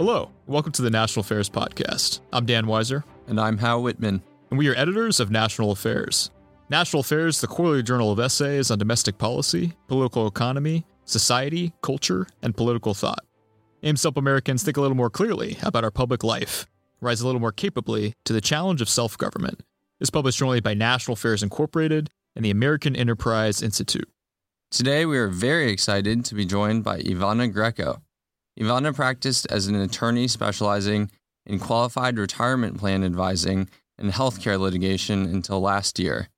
Hello, welcome to the National Affairs Podcast. I'm Dan Weiser. And I'm Hal Whitman. And we are editors of National Affairs. National Affairs is the quarterly journal of essays on domestic policy, political economy, society, culture, and political thought. Aims to help Americans think a little more clearly about our public life, rise a little more capably to the challenge of self government. It's published jointly by National Affairs Incorporated and the American Enterprise Institute. Today, we are very excited to be joined by Ivana Greco. Ivana practiced as an attorney specializing in qualified retirement plan advising and healthcare litigation until last year.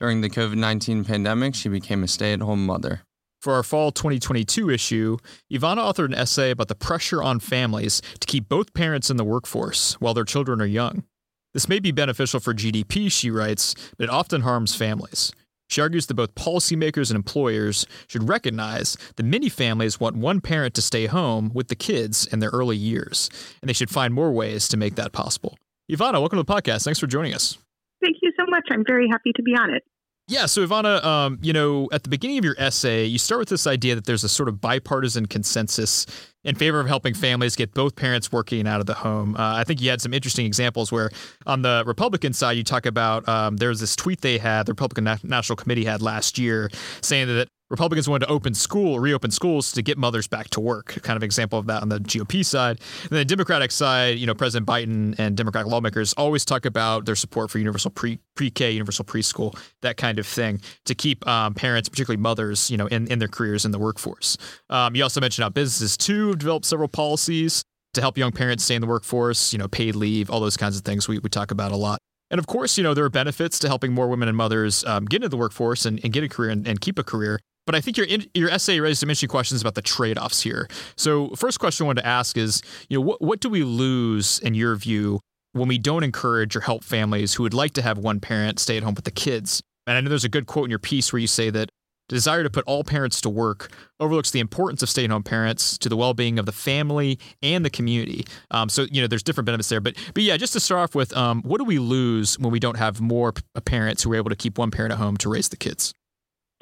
During the COVID 19 pandemic, she became a stay at home mother. For our fall 2022 issue, Ivana authored an essay about the pressure on families to keep both parents in the workforce while their children are young. This may be beneficial for GDP, she writes, but it often harms families. She argues that both policymakers and employers should recognize that many families want one parent to stay home with the kids in their early years, and they should find more ways to make that possible. Ivana, welcome to the podcast. Thanks for joining us. Thank you so much. I'm very happy to be on it. Yeah, so Ivana, um, you know, at the beginning of your essay, you start with this idea that there's a sort of bipartisan consensus in favor of helping families get both parents working out of the home. Uh, I think you had some interesting examples where, on the Republican side, you talk about um, there was this tweet they had, the Republican National Committee had last year, saying that Republicans wanted to open school, reopen schools to get mothers back to work. Kind of example of that on the GOP side. And then the Democratic side, you know, President Biden and Democratic lawmakers always talk about their support for universal pre pre-K, universal preschool, that kind of thing, to keep um, parents, particularly mothers, you know, in, in their careers in the workforce. Um, you also mentioned how businesses too developed several policies to help young parents stay in the workforce, you know, paid leave, all those kinds of things we, we talk about a lot. And of course, you know, there are benefits to helping more women and mothers um, get into the workforce and, and get a career and, and keep a career. But I think your your essay raises some interesting questions about the trade offs here. So, first question I wanted to ask is, you know, what what do we lose in your view when we don't encourage or help families who would like to have one parent stay at home with the kids? And I know there's a good quote in your piece where you say that desire to put all parents to work overlooks the importance of stay-at-home parents to the well-being of the family and the community. Um, so you know, there's different benefits there. But but yeah, just to start off with, um, what do we lose when we don't have more p- parents who are able to keep one parent at home to raise the kids?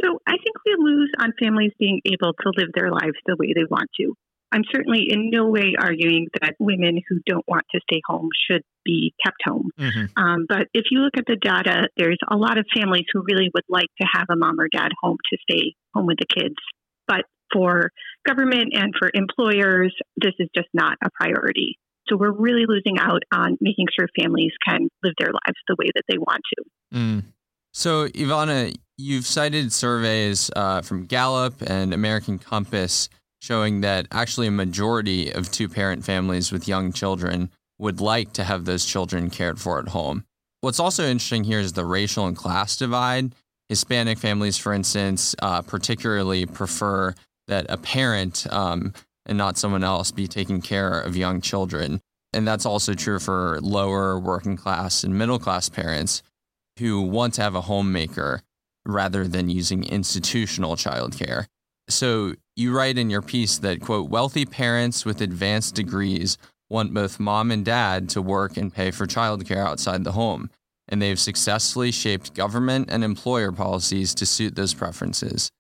So I think we lose on families being able to live their lives the way they want to. I'm certainly in no way arguing that women who don't want to stay home should be kept home. Mm-hmm. Um, but if you look at the data, there's a lot of families who really would like to have a mom or dad home to stay home with the kids. But for government and for employers, this is just not a priority. So we're really losing out on making sure families can live their lives the way that they want to. Mm. So, Ivana, you've cited surveys uh, from Gallup and American Compass showing that actually a majority of two parent families with young children would like to have those children cared for at home. What's also interesting here is the racial and class divide. Hispanic families, for instance, uh, particularly prefer that a parent um, and not someone else be taking care of young children. And that's also true for lower working class and middle class parents who want to have a homemaker rather than using institutional childcare. So you write in your piece that, quote, wealthy parents with advanced degrees want both mom and dad to work and pay for childcare outside the home, and they've successfully shaped government and employer policies to suit those preferences.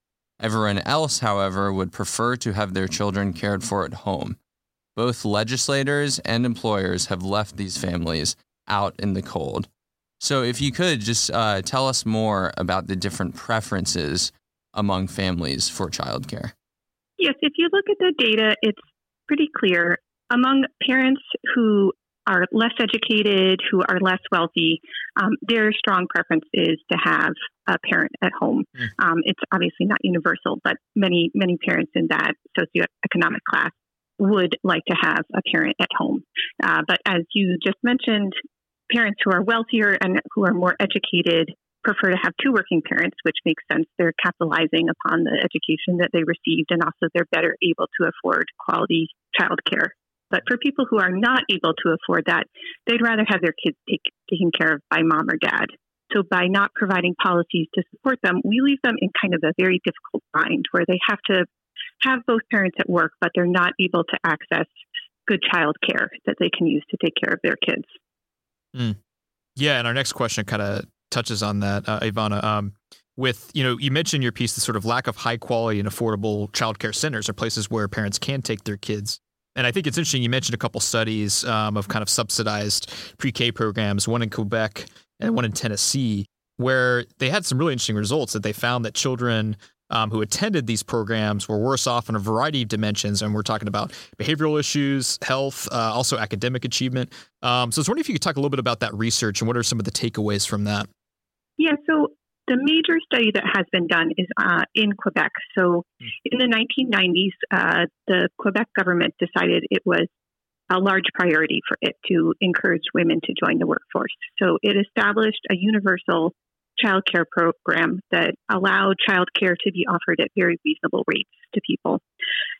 Everyone else, however, would prefer to have their children cared for at home. Both legislators and employers have left these families out in the cold. So, if you could just uh, tell us more about the different preferences among families for childcare. Yes, if you look at the data, it's pretty clear. Among parents who are less educated, who are less wealthy, um, their strong preference is to have a parent at home. Mm. Um, it's obviously not universal, but many, many parents in that socioeconomic class would like to have a parent at home. Uh, but as you just mentioned, parents who are wealthier and who are more educated prefer to have two working parents, which makes sense. They're capitalizing upon the education that they received, and also they're better able to afford quality childcare. But for people who are not able to afford that, they'd rather have their kids take, taken care of by mom or dad. So by not providing policies to support them, we leave them in kind of a very difficult bind where they have to have both parents at work, but they're not able to access good child care that they can use to take care of their kids. Mm. Yeah, and our next question kind of touches on that, uh, Ivana. Um, with you know, you mentioned your piece the sort of lack of high quality and affordable childcare centers or places where parents can take their kids And I think it's interesting. You mentioned a couple studies um, of kind of subsidized pre-K programs, one in Quebec and one in Tennessee, where they had some really interesting results. That they found that children um, who attended these programs were worse off in a variety of dimensions. And we're talking about behavioral issues, health, uh, also academic achievement. Um, so I was wondering if you could talk a little bit about that research and what are some of the takeaways from that. Yeah, so the major study that has been done is uh, in Quebec. So hmm. in the 1990s, uh, the Quebec government decided it was a large priority for it to encourage women to join the workforce. So it established a universal child care program that allowed child care to be offered at very reasonable rates to people.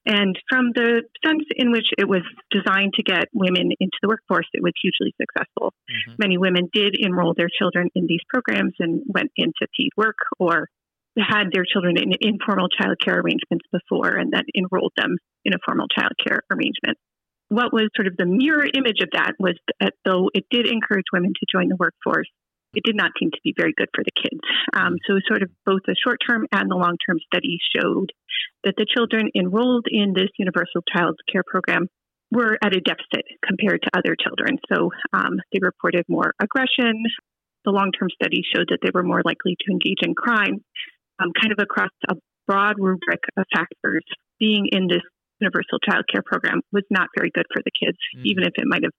And from the sense in which it was designed to get women into the workforce, it was hugely successful. Mm-hmm. Many women did enroll their children in these programs and went into paid work or had their children in informal child care arrangements before and then enrolled them in a formal child care arrangement. What was sort of the mirror image of that was that though it did encourage women to join the workforce, it did not seem to be very good for the kids. Um, so, sort of both the short term and the long term studies showed that the children enrolled in this universal child care program were at a deficit compared to other children. So, um, they reported more aggression. The long term studies showed that they were more likely to engage in crime, um, kind of across a broad rubric of factors. Being in this universal child care program was not very good for the kids, mm. even if it might have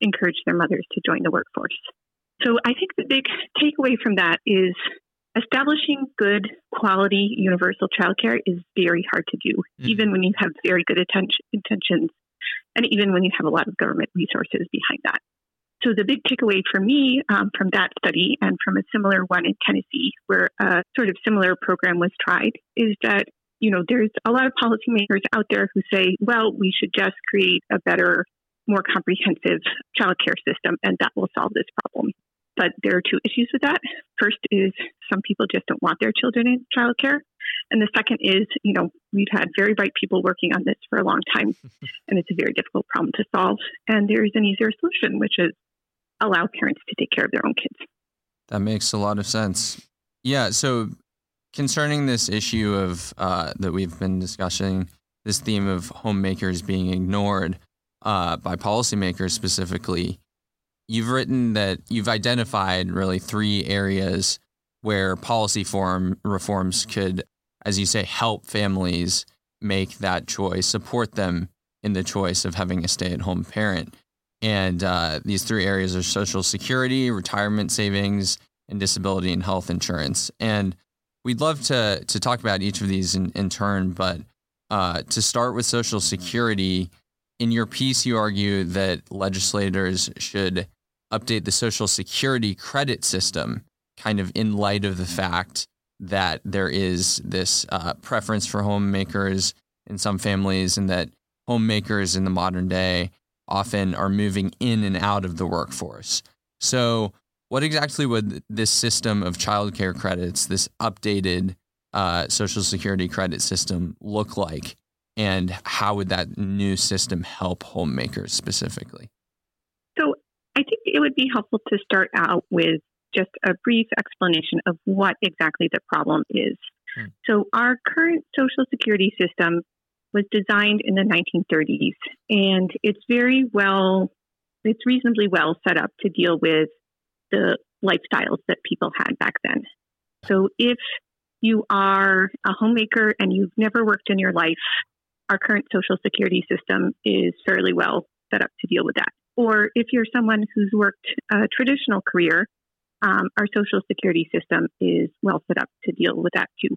encouraged their mothers to join the workforce. So I think the big takeaway from that is establishing good quality universal childcare is very hard to do, mm-hmm. even when you have very good attention, intentions and even when you have a lot of government resources behind that. So the big takeaway for me um, from that study and from a similar one in Tennessee, where a sort of similar program was tried, is that you know there's a lot of policymakers out there who say, well, we should just create a better, more comprehensive childcare system, and that will solve this problem. But there are two issues with that. First is some people just don't want their children in childcare. And the second is, you know, we've had very bright people working on this for a long time, and it's a very difficult problem to solve. And there is an easier solution, which is allow parents to take care of their own kids. That makes a lot of sense. Yeah. So, concerning this issue of uh, that we've been discussing, this theme of homemakers being ignored uh, by policymakers specifically, you've written that you've identified really three areas where policy form reforms could, as you say, help families make that choice, support them in the choice of having a stay-at-home parent. And uh, these three areas are Social Security, retirement savings, and disability and health insurance. And we'd love to to talk about each of these in, in turn, but uh, to start with Social Security, in your piece, you argue that legislators should update the Social Security credit system, kind of in light of the fact that there is this uh, preference for homemakers in some families, and that homemakers in the modern day often are moving in and out of the workforce. So, what exactly would this system of childcare credits, this updated uh, Social Security credit system, look like? And how would that new system help homemakers specifically? So I think it would be helpful to start out with just a brief explanation of what exactly the problem is. Hmm. So, our current Social Security system was designed in the 1930s, and it's very well, it's reasonably well set up to deal with the lifestyles that people had back then. So, if you are a homemaker and you've never worked in your life, our current social security system is fairly well set up to deal with that. Or if you're someone who's worked a traditional career, um, our social security system is well set up to deal with that too.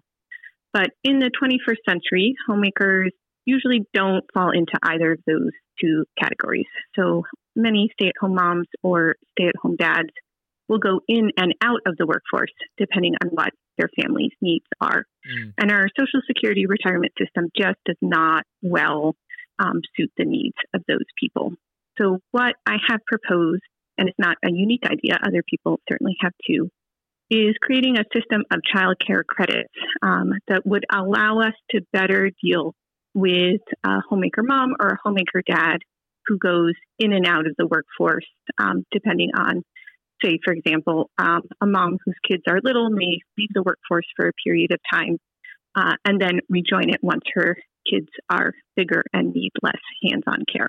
But in the 21st century, homemakers usually don't fall into either of those two categories. So many stay at home moms or stay at home dads will go in and out of the workforce depending on what their family's needs are. Mm. And our Social Security retirement system just does not well um, suit the needs of those people. So, what I have proposed, and it's not a unique idea, other people certainly have too, is creating a system of child care credits um, that would allow us to better deal with a homemaker mom or a homemaker dad who goes in and out of the workforce, um, depending on say, for example, um, a mom whose kids are little may leave the workforce for a period of time uh, and then rejoin it once her kids are bigger and need less hands on care.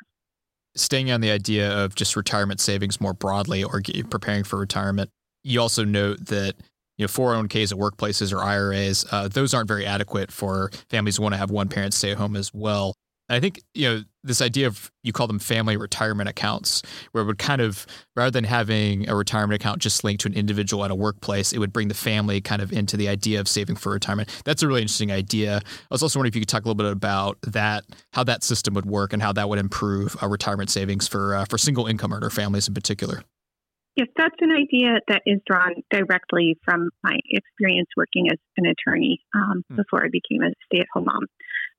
Staying on the idea of just retirement savings more broadly or preparing for retirement, you also note that you know 401ks at workplaces or IRAs, uh, those aren't very adequate for families who want to have one parent stay at home as well. I think you know this idea of you call them family retirement accounts, where it would kind of rather than having a retirement account just linked to an individual at a workplace, it would bring the family kind of into the idea of saving for retirement. That's a really interesting idea. I was also wondering if you could talk a little bit about that, how that system would work, and how that would improve uh, retirement savings for uh, for single income earner families in particular. Yes, that's an idea that is drawn directly from my experience working as an attorney um, mm. before I became a stay at home mom.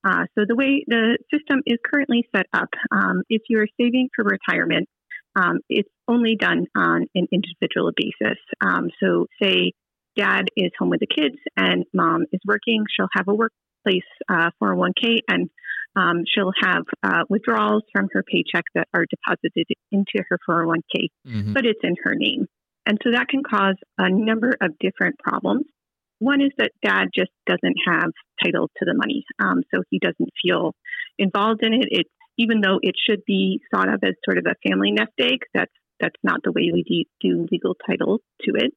Uh, so the way the system is currently set up, um, if you're saving for retirement, um, it's only done on an individual basis. Um, so say dad is home with the kids and mom is working, she'll have a workplace uh, 401k and um, she'll have uh, withdrawals from her paycheck that are deposited into her 401k, mm-hmm. but it's in her name. And so that can cause a number of different problems. One is that dad just doesn't have title to the money, um, so he doesn't feel involved in it. Even though it should be thought of as sort of a family nest egg, that's that's not the way we do legal title to it.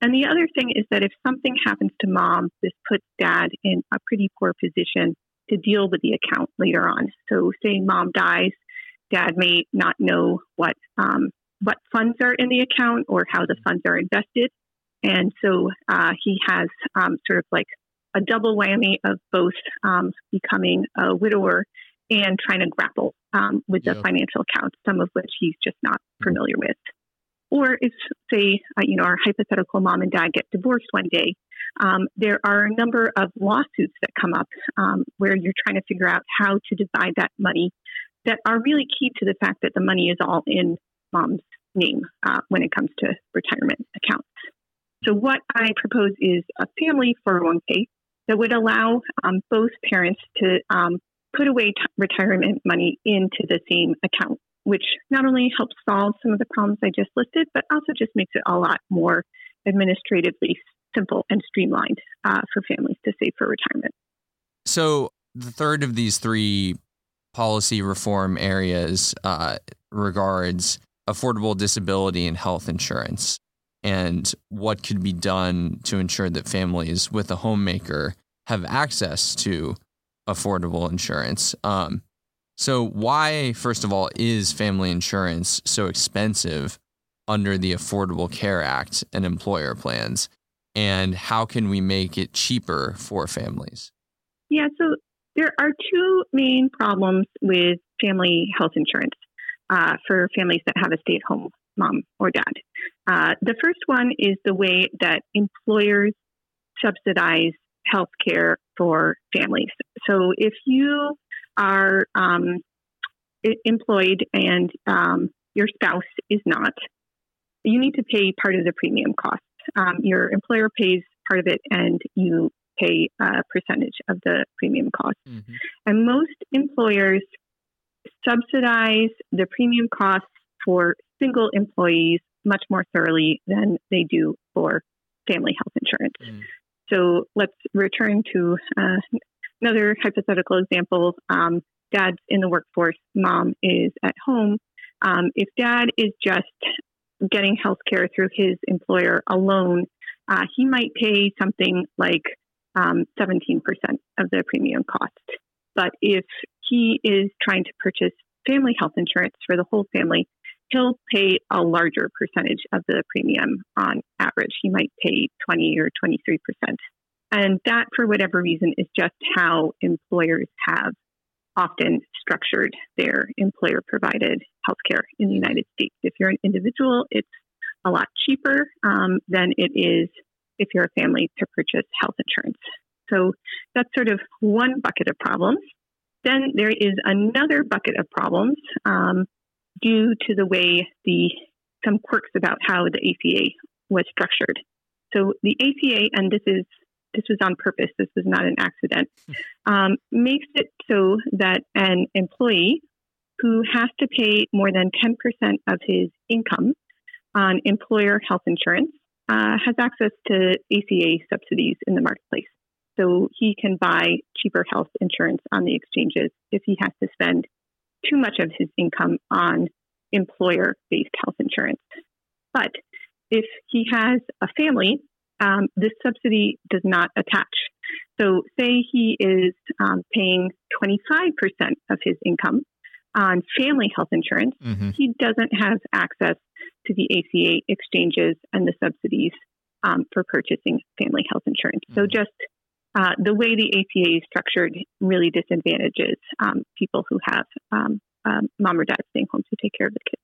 And the other thing is that if something happens to mom, this puts dad in a pretty poor position to deal with the account later on. So, say mom dies, dad may not know what um, what funds are in the account or how the funds are invested, and so uh, he has um, sort of like a double whammy of both um, becoming a widower and trying to grapple um, with the financial accounts, some of which he's just not familiar with. Or if, say, uh, you know, our hypothetical mom and dad get divorced one day, um, there are a number of lawsuits that come up um, where you're trying to figure out how to divide that money that are really key to the fact that the money is all in mom's name uh, when it comes to retirement accounts. So, what I propose is a family 401k that would allow um, both parents to um, put away t- retirement money into the same account, which not only helps solve some of the problems I just listed, but also just makes it a lot more administratively simple and streamlined uh, for families to save for retirement. So, the third of these three policy reform areas uh, regards affordable disability and health insurance and what could be done to ensure that families with a homemaker have access to affordable insurance. Um, so, why, first of all, is family insurance so expensive under the Affordable Care Act and employer plans? And how can we make it cheaper for families? Yeah, so there are two main problems with family health insurance uh, for families that have a stay at home mom or dad. Uh, the first one is the way that employers subsidize health care for families. So if you are um, employed and um, your spouse is not, you need to pay part of the premium cost. Um, your employer pays part of it, and you pay a percentage of the premium cost. Mm-hmm. And most employers subsidize the premium costs for single employees much more thoroughly than they do for family health insurance. Mm. So let's return to uh, another hypothetical example. Um, dad's in the workforce, mom is at home. Um, if dad is just getting health care through his employer alone, uh, he might pay something like um, 17% of the premium cost. But if he is trying to purchase family health insurance for the whole family, he'll pay a larger percentage of the premium on average. He might pay 20 or 23%. And that, for whatever reason, is just how employers have often structured their employer provided healthcare in the United States. If you're an individual, it's a lot cheaper um, than it is if you're a family to purchase health insurance. So that's sort of one bucket of problems. Then there is another bucket of problems um, due to the way the some quirks about how the ACA was structured. So the ACA, and this is this was on purpose. This was not an accident. Um, makes it so that an employee who has to pay more than 10% of his income on employer health insurance uh, has access to ACA subsidies in the marketplace. So he can buy cheaper health insurance on the exchanges if he has to spend too much of his income on employer based health insurance. But if he has a family, um, this subsidy does not attach. So, say he is um, paying 25% of his income on family health insurance, mm-hmm. he doesn't have access to the ACA exchanges and the subsidies um, for purchasing family health insurance. Mm-hmm. So, just uh, the way the ACA is structured really disadvantages um, people who have um, um, mom or dad staying home to take care of the kids.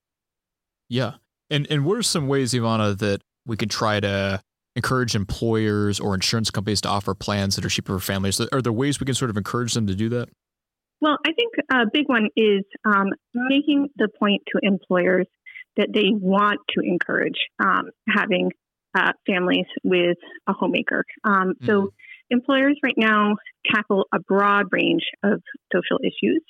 Yeah. And and what are some ways, Ivana, that we could try to encourage employers or insurance companies to offer plans that are cheaper for families? Are there ways we can sort of encourage them to do that? Well, I think a big one is um, making the point to employers that they want to encourage um, having uh, families with a homemaker. Um, mm-hmm. So, employers right now tackle a broad range of social issues.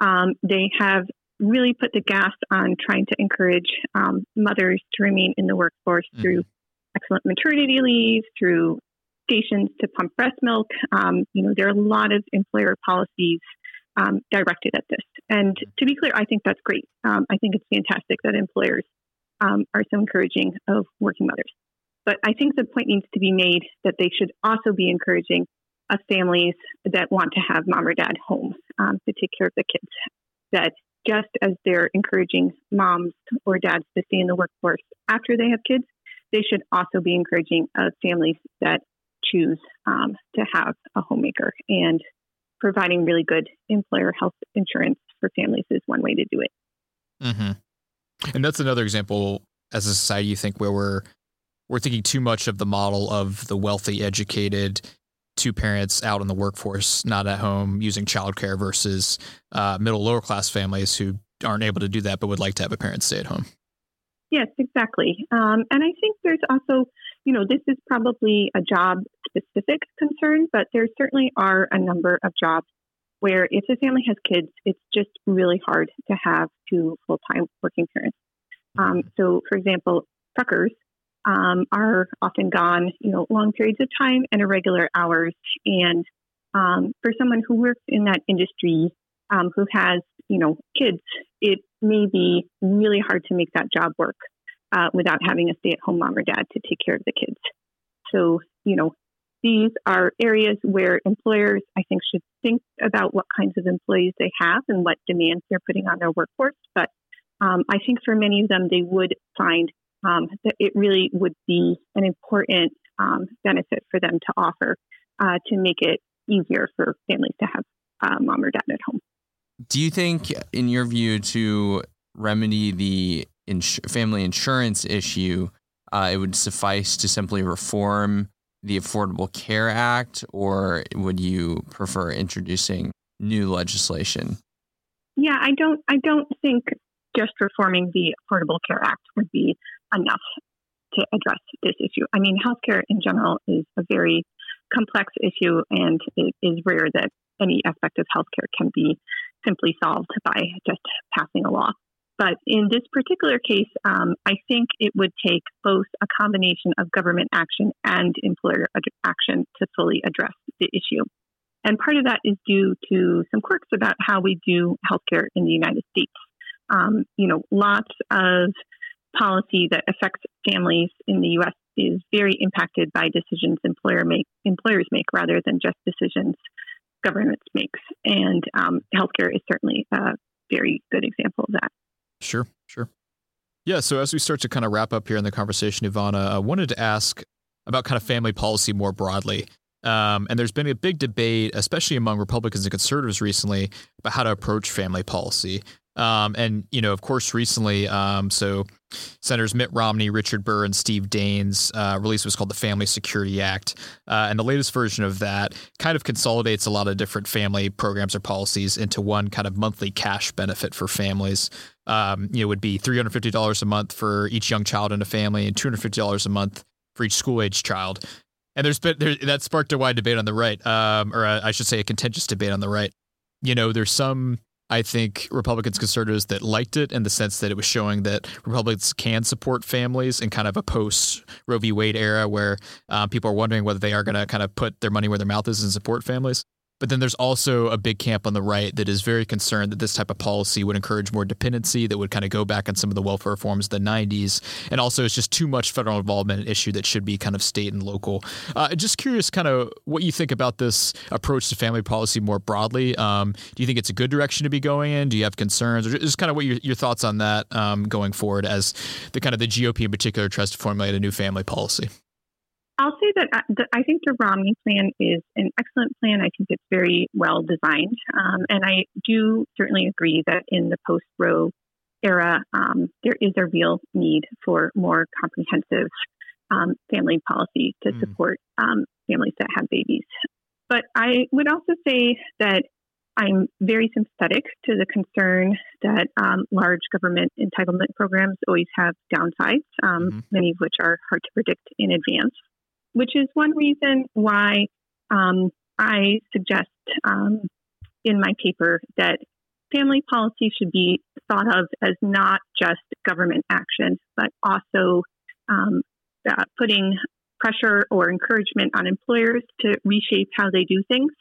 Um, they have really put the gas on trying to encourage um, mothers to remain in the workforce mm-hmm. through excellent maternity leave, through stations to pump breast milk. Um, you know, there are a lot of employer policies um, directed at this. And to be clear, I think that's great. Um, I think it's fantastic that employers um, are so encouraging of working mothers. But I think the point needs to be made that they should also be encouraging of families that want to have mom or dad home um, to take care of the kids. That just as they're encouraging moms or dads to stay in the workforce after they have kids, they should also be encouraging uh, families that choose um, to have a homemaker. And providing really good employer health insurance for families is one way to do it. Mm-hmm. And that's another example as a society, you think, where we're we're thinking too much of the model of the wealthy, educated, two parents out in the workforce, not at home, using childcare versus uh, middle lower class families who aren't able to do that but would like to have a parent stay at home. Yes, exactly. Um, and I think there's also, you know, this is probably a job specific concern, but there certainly are a number of jobs where if a family has kids, it's just really hard to have two full time working parents. Um, so, for example, truckers um, are often gone, you know, long periods of time and irregular hours. And um, for someone who works in that industry, um, who has, you know, kids, it may be really hard to make that job work uh, without having a stay-at-home mom or dad to take care of the kids. So, you know, these are areas where employers, I think, should think about what kinds of employees they have and what demands they're putting on their workforce. But um, I think for many of them, they would find um, that it really would be an important um, benefit for them to offer uh, to make it easier for families to have uh, mom or dad at home. Do you think, in your view, to remedy the ins- family insurance issue, uh, it would suffice to simply reform the Affordable Care Act, or would you prefer introducing new legislation? Yeah, I don't. I don't think just reforming the Affordable Care Act would be enough to address this issue. I mean, healthcare in general is a very complex issue, and it is rare that any aspect of healthcare can be simply solved by just passing a law. But in this particular case, um, I think it would take both a combination of government action and employer action to fully address the issue. And part of that is due to some quirks about how we do healthcare in the United States. Um, you know, lots of policy that affects families in the U.S. is very impacted by decisions employer make, employers make rather than just decisions governments makes. And um, healthcare is certainly a very good example of that. Sure, sure. Yeah, so as we start to kind of wrap up here in the conversation, Ivana, I wanted to ask about kind of family policy more broadly. Um, and there's been a big debate, especially among Republicans and conservatives recently, about how to approach family policy. Um, and, you know, of course, recently, um, so Senators Mitt Romney, Richard Burr, and Steve Daines uh, released what's called the Family Security Act. Uh, and the latest version of that kind of consolidates a lot of different family programs or policies into one kind of monthly cash benefit for families. Um, you know, would be $350 a month for each young child in a family and $250 a month for each school age child. And there's been there, that sparked a wide debate on the right, um, or a, I should say, a contentious debate on the right. You know, there's some I think Republicans, conservatives that liked it in the sense that it was showing that Republicans can support families in kind of a post Roe v. Wade era where um, people are wondering whether they are going to kind of put their money where their mouth is and support families. But then there's also a big camp on the right that is very concerned that this type of policy would encourage more dependency, that would kind of go back on some of the welfare reforms of the 90s. And also, it's just too much federal involvement, an issue that should be kind of state and local. Uh, just curious, kind of what you think about this approach to family policy more broadly. Um, do you think it's a good direction to be going in? Do you have concerns? Or just kind of what your, your thoughts on that um, going forward as the kind of the GOP in particular tries to formulate a new family policy? I'll say that uh, I think the Romney plan is an excellent plan. I think it's very well designed. Um, and I do certainly agree that in the post Roe era, um, there is a real need for more comprehensive um, family policy to mm. support um, families that have babies. But I would also say that I'm very sympathetic to the concern that um, large government entitlement programs always have downsides, um, mm-hmm. many of which are hard to predict in advance which is one reason why um, I suggest um, in my paper that family policy should be thought of as not just government action, but also um, uh, putting pressure or encouragement on employers to reshape how they do things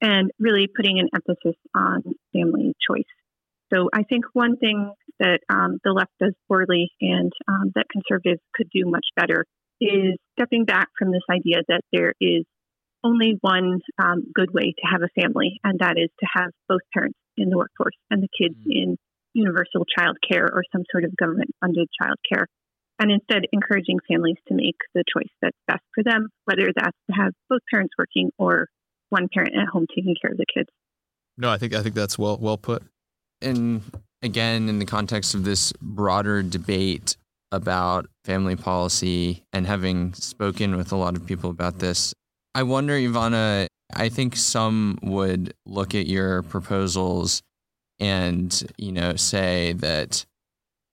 and really putting an emphasis on family choice. So I think one thing that um, the left does poorly and um, that conservatives could do much better is stepping back from this idea that there is only one um, good way to have a family, and that is to have both parents in the workforce and the kids mm-hmm. in universal child care or some sort of government funded child care. And instead, encouraging families to make the choice that's best for them, whether that's to have both parents working or one parent at home taking care of the kids. No, I think I think that's well well put. And again, in the context of this broader debate about family policy and having spoken with a lot of people about this, I wonder, Ivana, I think some would look at your proposals and, you know, say that,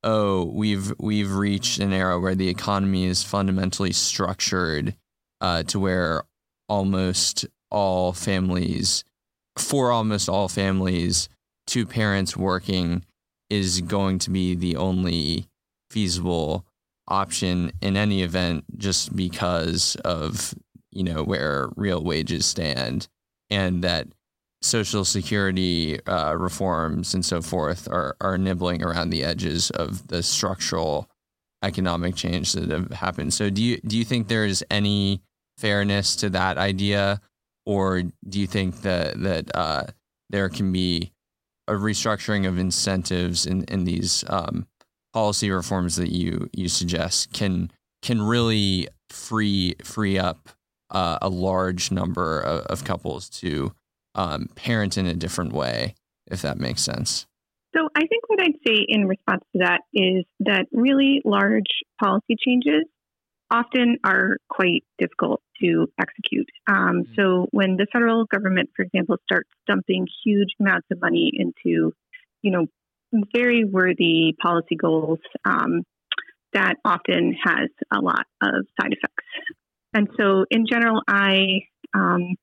oh, we've we've reached an era where the economy is fundamentally structured uh, to where almost all families, for almost all families, two parents working is going to be the only feasible option in any event just because of you know where real wages stand and that social security uh, reforms and so forth are, are nibbling around the edges of the structural economic change that have happened. So do you do you think there is any fairness to that idea, or do you think that that uh, there can be a restructuring of incentives in in these um, policy reforms that you you suggest can can really free free up uh, a large number of, of couples to um, parent in a different way, if that makes sense. So I think what I'd say in response to that is that really large policy changes often are quite difficult to execute. Um, mm-hmm. So when the federal government, for example, starts dumping huge amounts of money into, you know, very worthy policy goals um, that often has a lot of side effects. And so, in general, I um,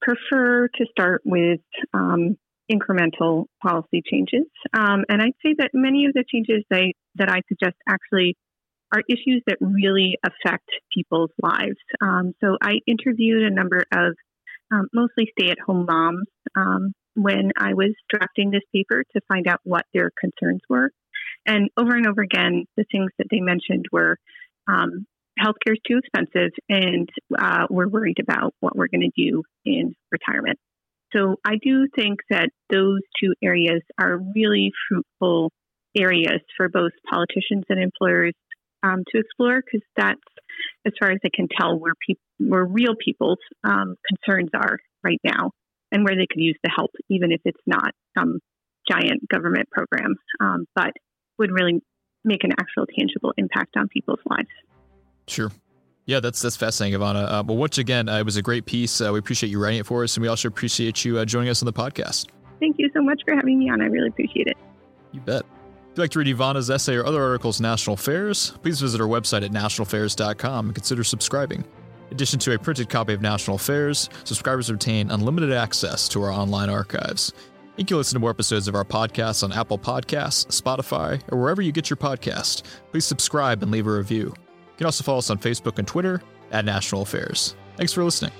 prefer to start with um, incremental policy changes. Um, and I'd say that many of the changes I, that I suggest actually are issues that really affect people's lives. Um, so, I interviewed a number of um, mostly stay at home moms when I was drafting this paper to find out what their concerns were. And over and over again, the things that they mentioned were um, healthcare is too expensive, and uh, we're worried about what we're going to do in retirement. So I do think that those two areas are really fruitful areas for both politicians and employers um, to explore because that's, as far as I can tell, where people, where real people's um, concerns are right now and where they could use the help, even if it's not some giant government program, um, but would really make an actual tangible impact on people's lives. Sure. Yeah, that's that's fascinating, Ivana. Uh, well, once again, uh, it was a great piece. Uh, we appreciate you writing it for us, and we also appreciate you uh, joining us on the podcast. Thank you so much for having me on. I really appreciate it. You bet. If you'd like to read Ivana's essay or other articles National Affairs, please visit our website at nationalaffairs.com and consider subscribing. In addition to a printed copy of National Affairs, subscribers obtain unlimited access to our online archives. You can listen to more episodes of our podcast on Apple Podcasts, Spotify, or wherever you get your podcast. Please subscribe and leave a review. You can also follow us on Facebook and Twitter at National Affairs. Thanks for listening.